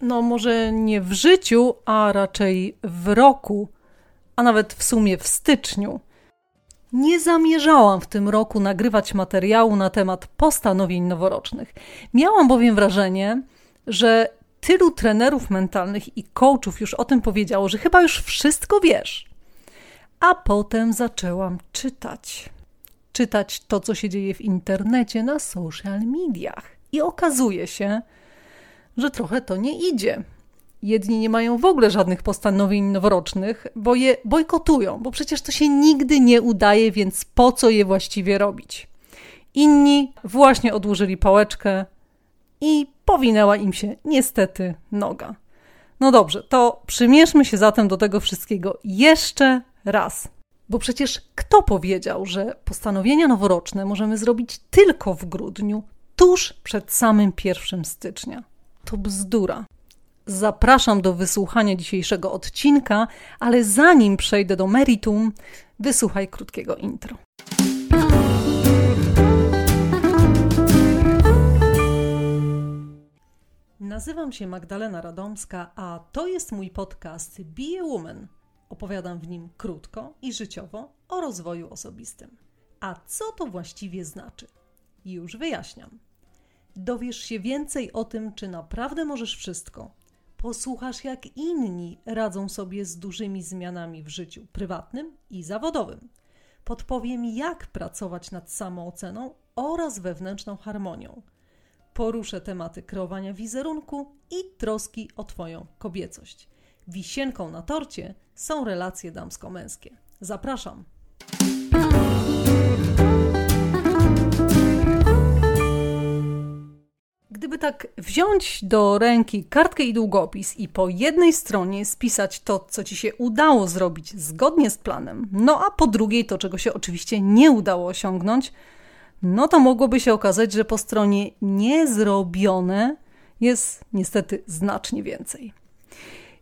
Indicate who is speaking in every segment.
Speaker 1: No, może nie w życiu, a raczej w roku, a nawet w sumie w styczniu. Nie zamierzałam w tym roku nagrywać materiału na temat postanowień noworocznych. Miałam bowiem wrażenie, że tylu trenerów mentalnych i coachów już o tym powiedziało, że chyba już wszystko wiesz. A potem zaczęłam czytać. Czytać to, co się dzieje w internecie, na social mediach. I okazuje się, że trochę to nie idzie. Jedni nie mają w ogóle żadnych postanowień noworocznych, bo je bojkotują, bo przecież to się nigdy nie udaje, więc po co je właściwie robić? Inni właśnie odłożyli pałeczkę i powinęła im się niestety noga. No dobrze, to przymierzmy się zatem do tego wszystkiego jeszcze raz. Bo przecież kto powiedział, że postanowienia noworoczne możemy zrobić tylko w grudniu, tuż przed samym 1 stycznia? To bzdura. Zapraszam do wysłuchania dzisiejszego odcinka, ale zanim przejdę do meritum, wysłuchaj krótkiego intro. Nazywam się Magdalena Radomska, a to jest mój podcast Be a Woman. Opowiadam w nim krótko i życiowo o rozwoju osobistym. A co to właściwie znaczy? Już wyjaśniam. Dowiesz się więcej o tym, czy naprawdę możesz wszystko. Posłuchasz, jak inni radzą sobie z dużymi zmianami w życiu prywatnym i zawodowym. Podpowiem, jak pracować nad samooceną oraz wewnętrzną harmonią. Poruszę tematy kreowania wizerunku i troski o Twoją kobiecość. Wisienką na torcie są relacje damsko-męskie. Zapraszam! Gdyby tak wziąć do ręki kartkę i długopis i po jednej stronie spisać to, co ci się udało zrobić zgodnie z planem, no a po drugiej to, czego się oczywiście nie udało osiągnąć, no to mogłoby się okazać, że po stronie niezrobione jest niestety znacznie więcej.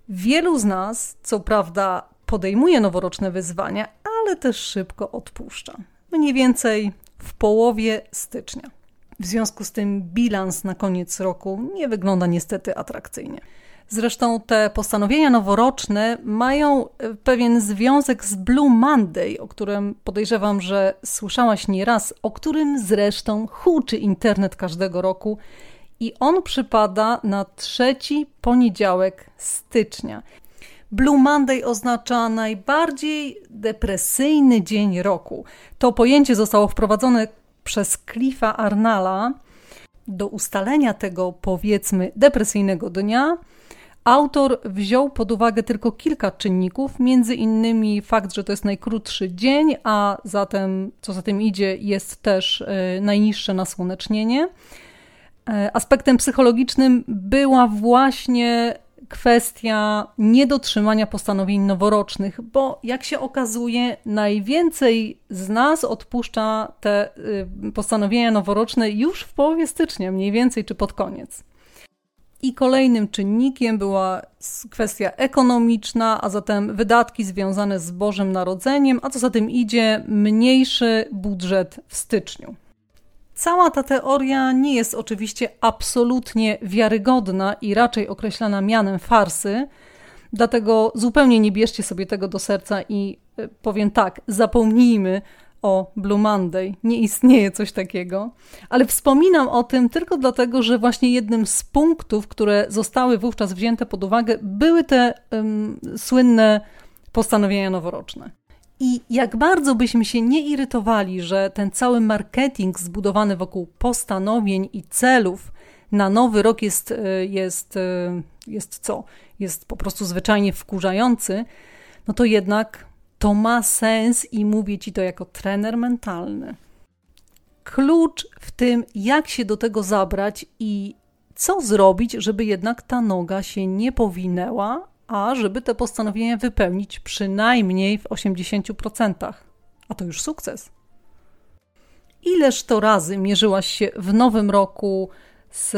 Speaker 1: Wielu z nas, co prawda, podejmuje noworoczne wyzwania, ale też szybko odpuszcza. Mniej więcej w połowie stycznia. W związku z tym bilans na koniec roku nie wygląda niestety atrakcyjnie. Zresztą te postanowienia noworoczne mają e, pewien związek z Blue Monday, o którym podejrzewam, że słyszałaś nieraz, o którym zresztą huczy internet każdego roku. I on przypada na trzeci poniedziałek stycznia. Blue Monday oznacza najbardziej depresyjny dzień roku. To pojęcie zostało wprowadzone przez Cliffa Arnala do ustalenia tego, powiedzmy, depresyjnego dnia. Autor wziął pod uwagę tylko kilka czynników, między innymi fakt, że to jest najkrótszy dzień, a zatem, co za tym idzie, jest też e, najniższe nasłonecznienie. E, aspektem psychologicznym była właśnie kwestia niedotrzymania postanowień noworocznych, bo jak się okazuje, najwięcej z nas odpuszcza te y, postanowienia noworoczne już w połowie stycznia, mniej więcej, czy pod koniec. I kolejnym czynnikiem była kwestia ekonomiczna, a zatem wydatki związane z Bożym Narodzeniem, a co za tym idzie, mniejszy budżet w styczniu. Cała ta teoria nie jest oczywiście absolutnie wiarygodna i raczej określana mianem farsy, dlatego zupełnie nie bierzcie sobie tego do serca i e, powiem tak, zapomnijmy o Blue Monday. Nie istnieje coś takiego. Ale wspominam o tym tylko dlatego, że właśnie jednym z punktów, które zostały wówczas wzięte pod uwagę, były te um, słynne postanowienia noworoczne. I jak bardzo byśmy się nie irytowali, że ten cały marketing zbudowany wokół postanowień i celów na nowy rok jest, e, jest, e, jest co? Jest po prostu zwyczajnie wkurzający, no to jednak to ma sens i mówię ci to jako trener mentalny. Klucz w tym, jak się do tego zabrać i co zrobić, żeby jednak ta noga się nie powinęła, a żeby te postanowienia wypełnić przynajmniej w 80%. A to już sukces. Ileż to razy mierzyłaś się w nowym roku z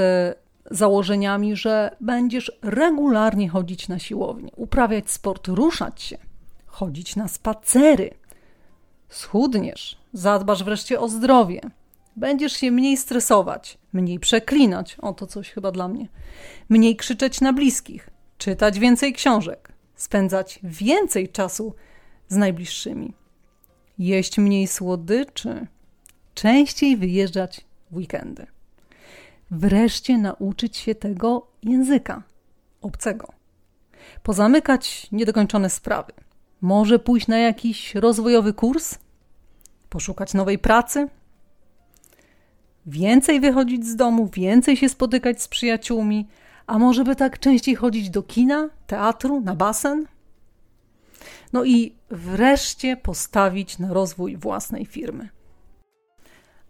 Speaker 1: założeniami, że będziesz regularnie chodzić na siłownię, uprawiać sport, ruszać się, chodzić na spacery, schudniesz, zadbasz wreszcie o zdrowie, Będziesz się mniej stresować, mniej przeklinać, o to coś chyba dla mnie, mniej krzyczeć na bliskich, czytać więcej książek, spędzać więcej czasu z najbliższymi, jeść mniej słodyczy, częściej wyjeżdżać w weekendy. Wreszcie nauczyć się tego języka obcego. Pozamykać niedokończone sprawy. Może pójść na jakiś rozwojowy kurs? Poszukać nowej pracy? Więcej wychodzić z domu, więcej się spotykać z przyjaciółmi, a może by tak częściej chodzić do kina, teatru, na basen? No i wreszcie postawić na rozwój własnej firmy.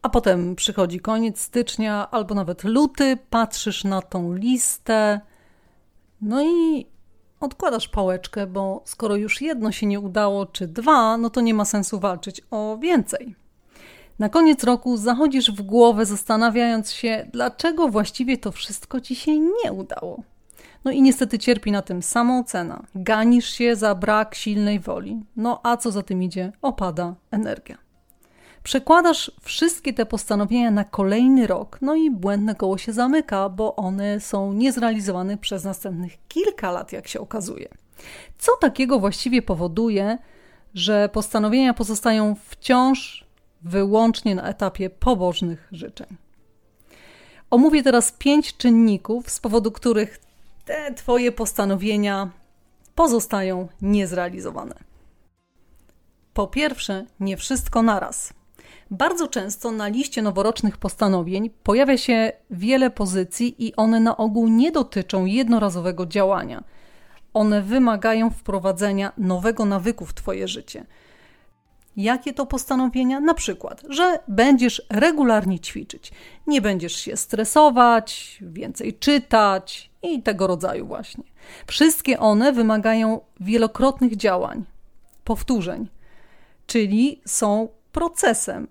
Speaker 1: A potem przychodzi koniec stycznia albo nawet luty, patrzysz na tą listę, no i odkładasz pałeczkę, bo skoro już jedno się nie udało, czy dwa, no to nie ma sensu walczyć o więcej. Na koniec roku zachodzisz w głowę, zastanawiając się, dlaczego właściwie to wszystko ci się nie udało. No i niestety cierpi na tym samoocena. Ganisz się za brak silnej woli. No a co za tym idzie? Opada energia. Przekładasz wszystkie te postanowienia na kolejny rok, no i błędne koło się zamyka, bo one są niezrealizowane przez następnych kilka lat, jak się okazuje. Co takiego właściwie powoduje, że postanowienia pozostają wciąż wyłącznie na etapie pobożnych życzeń? Omówię teraz pięć czynników, z powodu których te Twoje postanowienia pozostają niezrealizowane. Po pierwsze, nie wszystko naraz. Bardzo często na liście noworocznych postanowień pojawia się wiele pozycji i one na ogół nie dotyczą jednorazowego działania. One wymagają wprowadzenia nowego nawyku w Twoje życie. Jakie to postanowienia? Na przykład, że będziesz regularnie ćwiczyć, nie będziesz się stresować, więcej czytać i tego rodzaju właśnie. Wszystkie one wymagają wielokrotnych działań, powtórzeń, czyli są procesem,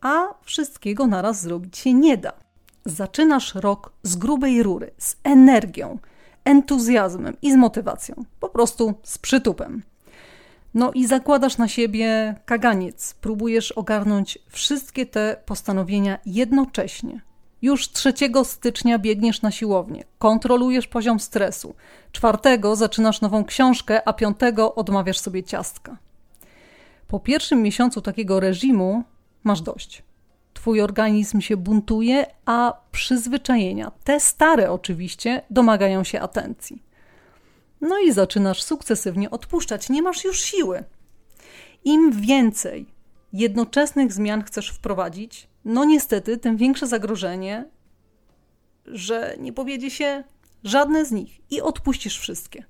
Speaker 1: a wszystkiego naraz zrobić się nie da. Zaczynasz rok z grubej rury, z energią, entuzjazmem i z motywacją, po prostu z przytupem. No i zakładasz na siebie kaganiec, próbujesz ogarnąć wszystkie te postanowienia jednocześnie. Już 3 stycznia biegniesz na siłownię, kontrolujesz poziom stresu. 4 zaczynasz nową książkę, a 5 odmawiasz sobie ciastka. Po pierwszym miesiącu takiego reżimu masz dość. Twój organizm się buntuje, a przyzwyczajenia, te stare oczywiście, domagają się atencji. No i zaczynasz sukcesywnie odpuszczać, nie masz już siły. Im więcej jednoczesnych zmian chcesz wprowadzić, no niestety, tym większe zagrożenie, że nie powiedzie się żadne z nich i odpuścisz wszystkie.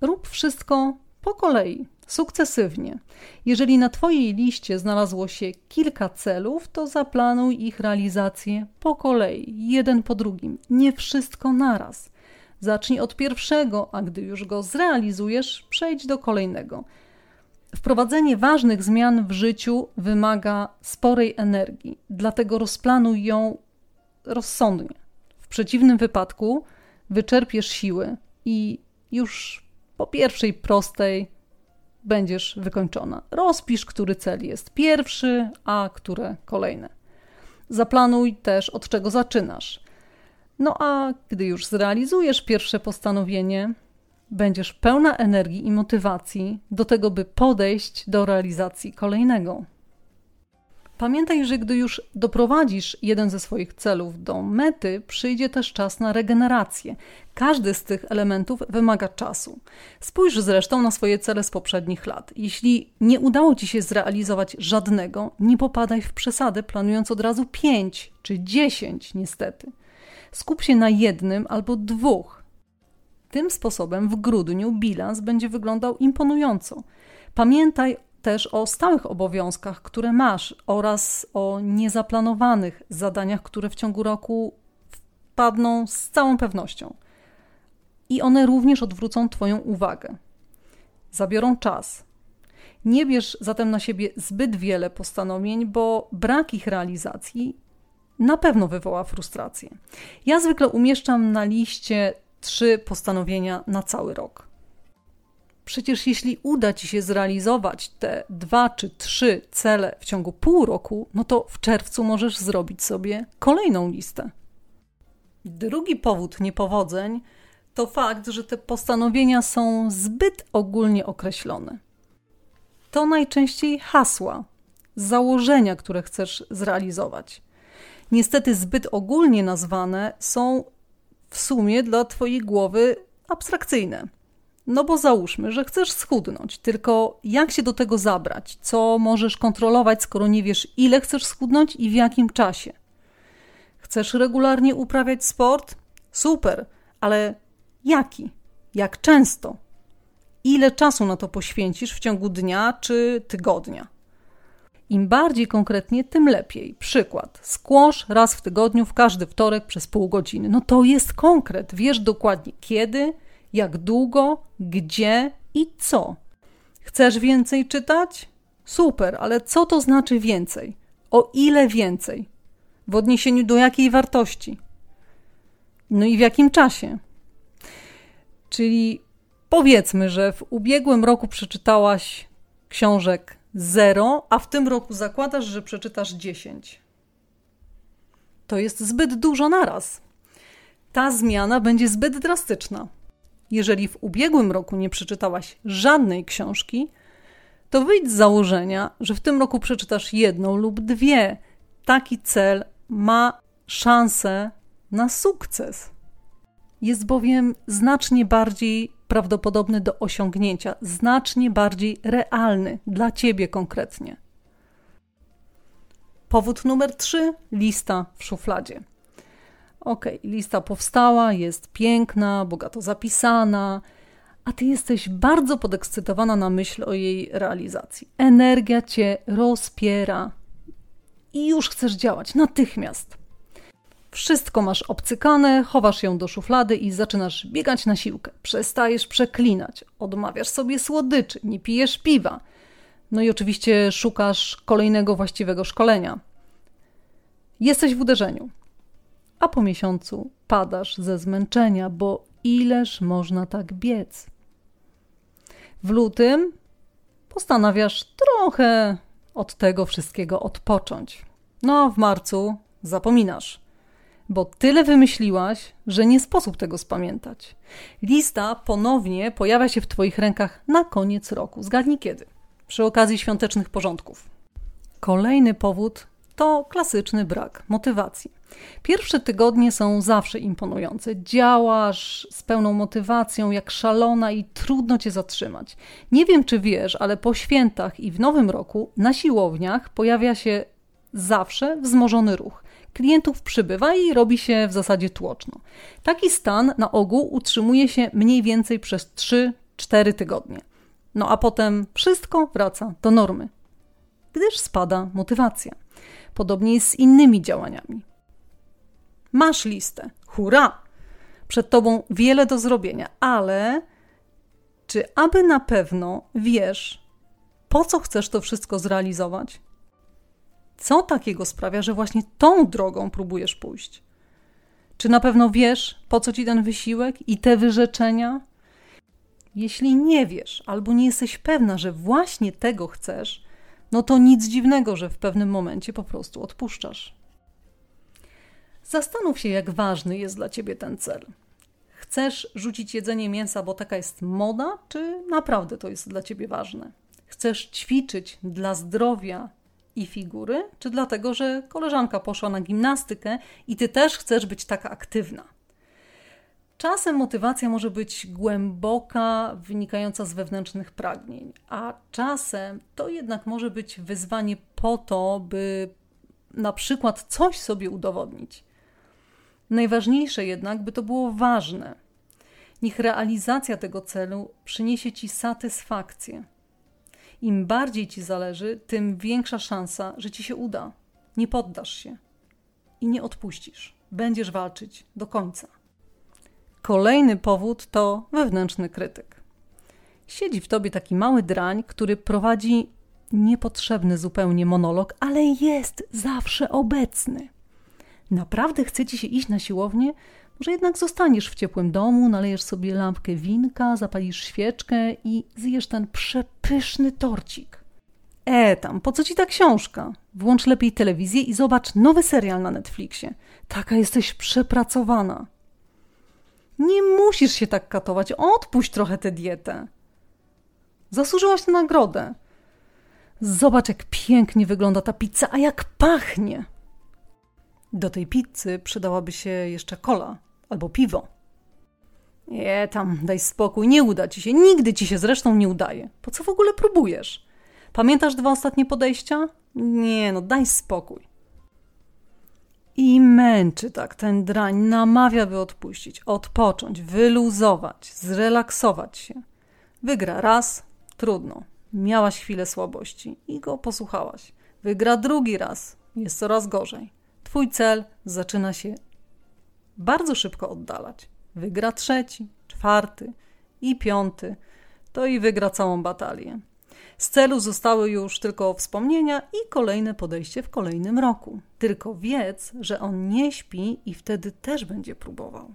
Speaker 1: Rób wszystko po kolei sukcesywnie. Jeżeli na Twojej liście znalazło się kilka celów, to zaplanuj ich realizację po kolei, jeden po drugim, nie wszystko naraz. Zacznij od pierwszego, a gdy już go zrealizujesz, przejdź do kolejnego. Wprowadzenie ważnych zmian w życiu wymaga sporej energii, dlatego rozplanuj ją rozsądnie. W przeciwnym wypadku wyczerpiesz siły i już po pierwszej prostej będziesz wykończona. Rozpisz, który cel jest pierwszy, a które kolejne. Zaplanuj też, od czego zaczynasz. No a gdy już zrealizujesz pierwsze postanowienie, będziesz pełna energii i motywacji do tego, by podejść do realizacji kolejnego. Pamiętaj, że gdy już doprowadzisz jeden ze swoich celów do mety, przyjdzie też czas na regenerację. Każdy z tych elementów wymaga czasu. Spójrz zresztą na swoje cele z poprzednich lat. Jeśli nie udało ci się zrealizować żadnego, nie popadaj w przesadę, planując od razu pięć czy dziesięć, niestety. Skup się na jednym albo dwóch. Tym sposobem w grudniu bilans będzie wyglądał imponująco. Pamiętaj też o stałych obowiązkach, które masz, oraz o niezaplanowanych zadaniach, które w ciągu roku wpadną z całą pewnością. I one również odwrócą Twoją uwagę. Zabiorą czas. Nie bierz zatem na siebie zbyt wiele postanowień, bo brak ich realizacji na pewno wywoła frustrację. Ja zwykle umieszczam na liście trzy postanowienia na cały rok. Przecież jeśli uda ci się zrealizować te dwa czy trzy cele w ciągu pół roku, no to w czerwcu możesz zrobić sobie kolejną listę. Drugi powód niepowodzeń to fakt, że te postanowienia są zbyt ogólnie określone. To najczęściej hasła, założenia, które chcesz zrealizować. Niestety zbyt ogólnie nazwane są w sumie dla Twojej głowy abstrakcyjne. No bo załóżmy, że chcesz schudnąć, tylko jak się do tego zabrać? Co możesz kontrolować, skoro nie wiesz, ile chcesz schudnąć i w jakim czasie? Chcesz regularnie uprawiać sport? Super, ale jaki? Jak często? Ile czasu na to poświęcisz w ciągu dnia czy tygodnia? Im bardziej konkretnie, tym lepiej. Przykład: skłosz raz w tygodniu, w każdy wtorek przez pół godziny. No to jest konkret. Wiesz dokładnie kiedy, jak długo, gdzie i co. Chcesz więcej czytać? Super, ale co to znaczy więcej? O ile więcej? W odniesieniu do jakiej wartości? No i w jakim czasie? Czyli powiedzmy, że w ubiegłym roku przeczytałaś książek 0, a w tym roku zakładasz, że przeczytasz 10. To jest zbyt dużo naraz. Ta zmiana będzie zbyt drastyczna. Jeżeli w ubiegłym roku nie przeczytałaś żadnej książki, to wyjdź z założenia, że w tym roku przeczytasz jedną lub dwie. Taki cel ma szansę na sukces. Jest bowiem znacznie bardziej prawdopodobny do osiągnięcia, znacznie bardziej realny dla ciebie konkretnie. Powód numer trzy lista w szufladzie. Ok, lista powstała, jest piękna, bogato zapisana, a ty jesteś bardzo podekscytowana na myśl o jej realizacji. Energia cię rozpiera i już chcesz działać natychmiast. Wszystko masz obcykane, chowasz ją do szuflady i zaczynasz biegać na siłkę. Przestajesz przeklinać, odmawiasz sobie słodyczy, nie pijesz piwa. No i oczywiście szukasz kolejnego właściwego szkolenia. Jesteś w uderzeniu, a po miesiącu padasz ze zmęczenia, bo ileż można tak biec. W lutym postanawiasz trochę od tego wszystkiego odpocząć. No a w marcu zapominasz bo tyle wymyśliłaś, że nie sposób tego spamiętać. Lista ponownie pojawia się w Twoich rękach na koniec roku. Zgadnij kiedy? Przy okazji świątecznych porządków. Kolejny powód to klasyczny brak motywacji. Pierwsze tygodnie są zawsze imponujące. Działasz z pełną motywacją, jak szalona i trudno cię zatrzymać. Nie wiem, czy wiesz, ale po świętach i w nowym roku na siłowniach pojawia się zawsze wzmożony ruch klientów przybywa i robi się w zasadzie tłoczno. Taki stan na ogół utrzymuje się mniej więcej przez 3-4 tygodnie. No a potem wszystko wraca do normy, gdyż spada motywacja. Podobnie jest z innymi działaniami. Masz listę, hurra! Przed tobą wiele do zrobienia, ale czy aby na pewno wiesz, po co chcesz to wszystko zrealizować? Co takiego sprawia, że właśnie tą drogą próbujesz pójść? Czy na pewno wiesz, po co ci ten wysiłek i te wyrzeczenia? Jeśli nie wiesz albo nie jesteś pewna, że właśnie tego chcesz, no to nic dziwnego, że w pewnym momencie po prostu odpuszczasz. Zastanów się, jak ważny jest dla ciebie ten cel. Chcesz rzucić jedzenie mięsa, bo taka jest moda, czy naprawdę to jest dla ciebie ważne? Chcesz ćwiczyć dla zdrowia i figury, czy dlatego, że koleżanka poszła na gimnastykę i ty też chcesz być taka aktywna. Czasem motywacja może być głęboka, wynikająca z wewnętrznych pragnień, a czasem to jednak może być wyzwanie po to, by na przykład coś sobie udowodnić. Najważniejsze jednak, by to było ważne. Niech realizacja tego celu przyniesie ci satysfakcję im bardziej ci zależy, tym większa szansa, że ci się uda. Nie poddasz się i nie odpuścisz. Będziesz walczyć do końca. Kolejny powód to wewnętrzny krytyk. Siedzi w tobie taki mały drań, który prowadzi niepotrzebny zupełnie monolog, ale jest zawsze obecny. Naprawdę chce ci się iść na siłownię? Może jednak zostaniesz w ciepłym domu, nalejesz sobie lampkę winka, zapalisz świeczkę i zjesz ten przepyszny torcik. E, tam, po co ci ta książka? Włącz lepiej telewizję i zobacz nowy serial na Netflixie. Taka jesteś przepracowana. Nie musisz się tak katować, odpuść trochę tę dietę. Zasłużyłaś na nagrodę. Zobacz, jak pięknie wygląda ta pizza, a jak pachnie. Do tej pizzy przydałaby się jeszcze kola albo piwo. Nie, tam, daj spokój, nie uda ci się. Nigdy ci się zresztą nie udaje. Po co w ogóle próbujesz? Pamiętasz dwa ostatnie podejścia? Nie, no daj spokój. I męczy tak ten drań, namawia, by odpuścić, odpocząć, wyluzować, zrelaksować się. Wygra raz, trudno. Miałaś chwilę słabości i go posłuchałaś. Wygra drugi raz, jest coraz gorzej. Twój cel zaczyna się bardzo szybko oddalać. Wygra trzeci, czwarty i piąty, to i wygra całą batalię. Z celu zostały już tylko wspomnienia i kolejne podejście w kolejnym roku. Tylko wiedz, że on nie śpi i wtedy też będzie próbował.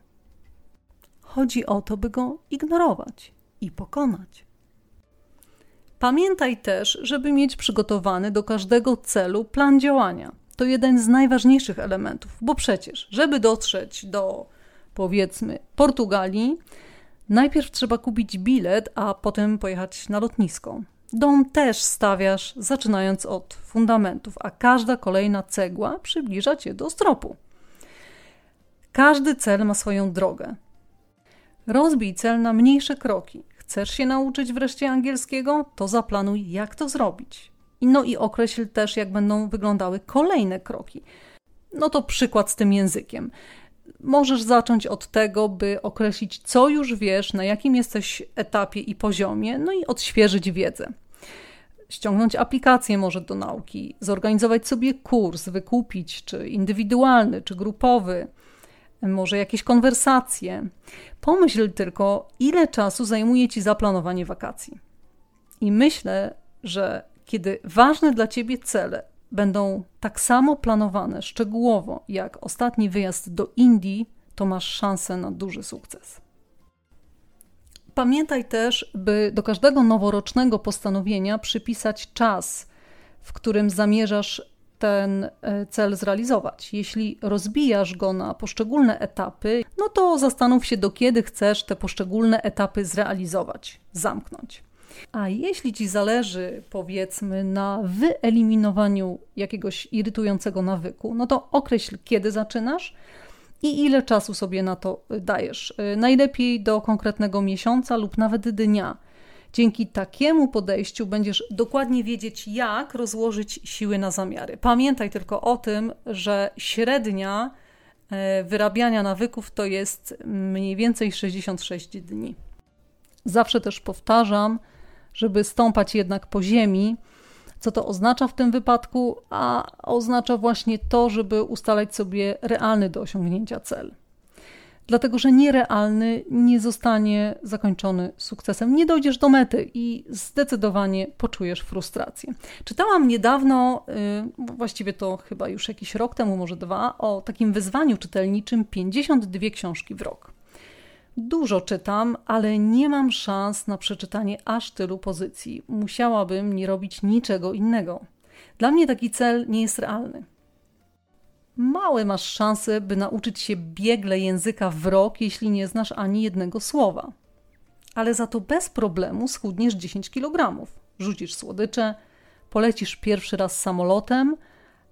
Speaker 1: Chodzi o to, by go ignorować i pokonać. Pamiętaj też, żeby mieć przygotowany do każdego celu plan działania. To jeden z najważniejszych elementów, bo przecież, żeby dotrzeć do powiedzmy Portugalii, najpierw trzeba kupić bilet, a potem pojechać na lotnisko. Dom też stawiasz zaczynając od fundamentów, a każda kolejna cegła przybliża cię do stropu. Każdy cel ma swoją drogę. Rozbij cel na mniejsze kroki. Chcesz się nauczyć wreszcie angielskiego? To zaplanuj, jak to zrobić. No i określ też, jak będą wyglądały kolejne kroki. No to przykład z tym językiem. Możesz zacząć od tego, by określić, co już wiesz, na jakim jesteś etapie i poziomie, no i odświeżyć wiedzę. Ściągnąć aplikację może do nauki, zorganizować sobie kurs, wykupić, czy indywidualny, czy grupowy, może jakieś konwersacje. Pomyśl tylko, ile czasu zajmuje ci zaplanowanie wakacji. I myślę, że kiedy ważne dla ciebie cele będą tak samo planowane szczegółowo jak ostatni wyjazd do Indii, to masz szansę na duży sukces. Pamiętaj też, by do każdego noworocznego postanowienia przypisać czas, w którym zamierzasz ten e, cel zrealizować. Jeśli rozbijasz go na poszczególne etapy, no to zastanów się, do kiedy chcesz te poszczególne etapy zrealizować, zamknąć. A jeśli ci zależy, powiedzmy, na wyeliminowaniu jakiegoś irytującego nawyku, no to określ, kiedy zaczynasz i ile czasu sobie na to dajesz. Y, najlepiej do konkretnego miesiąca lub nawet dnia. Dzięki takiemu podejściu będziesz dokładnie wiedzieć, jak rozłożyć siły na zamiary. Pamiętaj tylko o tym, że średnia y, wyrabiania nawyków to jest mniej więcej 66 dni. Zawsze też powtarzam, żeby stąpać jednak po ziemi. Co to oznacza w tym wypadku? A oznacza właśnie to, żeby ustalać sobie realny do osiągnięcia cel. Dlatego, że nierealny nie zostanie zakończony sukcesem. Nie dojdziesz do mety i zdecydowanie poczujesz frustrację. Czytałam niedawno, y, właściwie to chyba już jakiś rok temu, może dwa, o takim wyzwaniu czytelniczym 52 książki w rok. Dużo czytam, ale nie mam szans na przeczytanie aż tylu pozycji. Musiałabym nie robić niczego innego. Dla mnie taki cel nie jest realny. Małe masz szanse, by nauczyć się biegle języka w rok, jeśli nie znasz ani jednego słowa. Ale za to bez problemu schudniesz 10 kg. Rzucisz słodycze, polecisz pierwszy raz samolotem,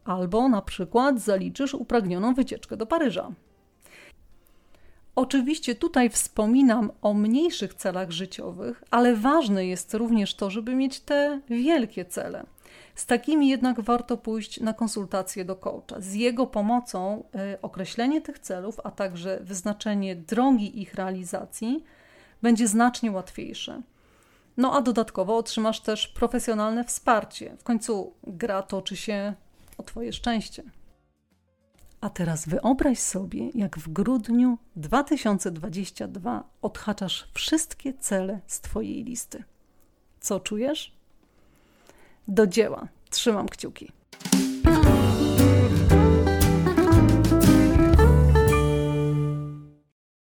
Speaker 1: albo na przykład zaliczysz upragnioną wycieczkę do Paryża. Oczywiście tutaj wspominam o mniejszych celach życiowych, ale ważne jest również to, żeby mieć te wielkie cele. Z takimi jednak warto pójść na konsultację do coacha. Z jego pomocą y, określenie tych celów, a także wyznaczenie drogi ich realizacji będzie znacznie łatwiejsze. No a dodatkowo otrzymasz też profesjonalne wsparcie. W końcu gra toczy się o Twoje szczęście. A teraz wyobraź sobie, jak w grudniu 2022 odhaczasz wszystkie cele z Twojej listy. Co czujesz? Do dzieła. Trzymam kciuki.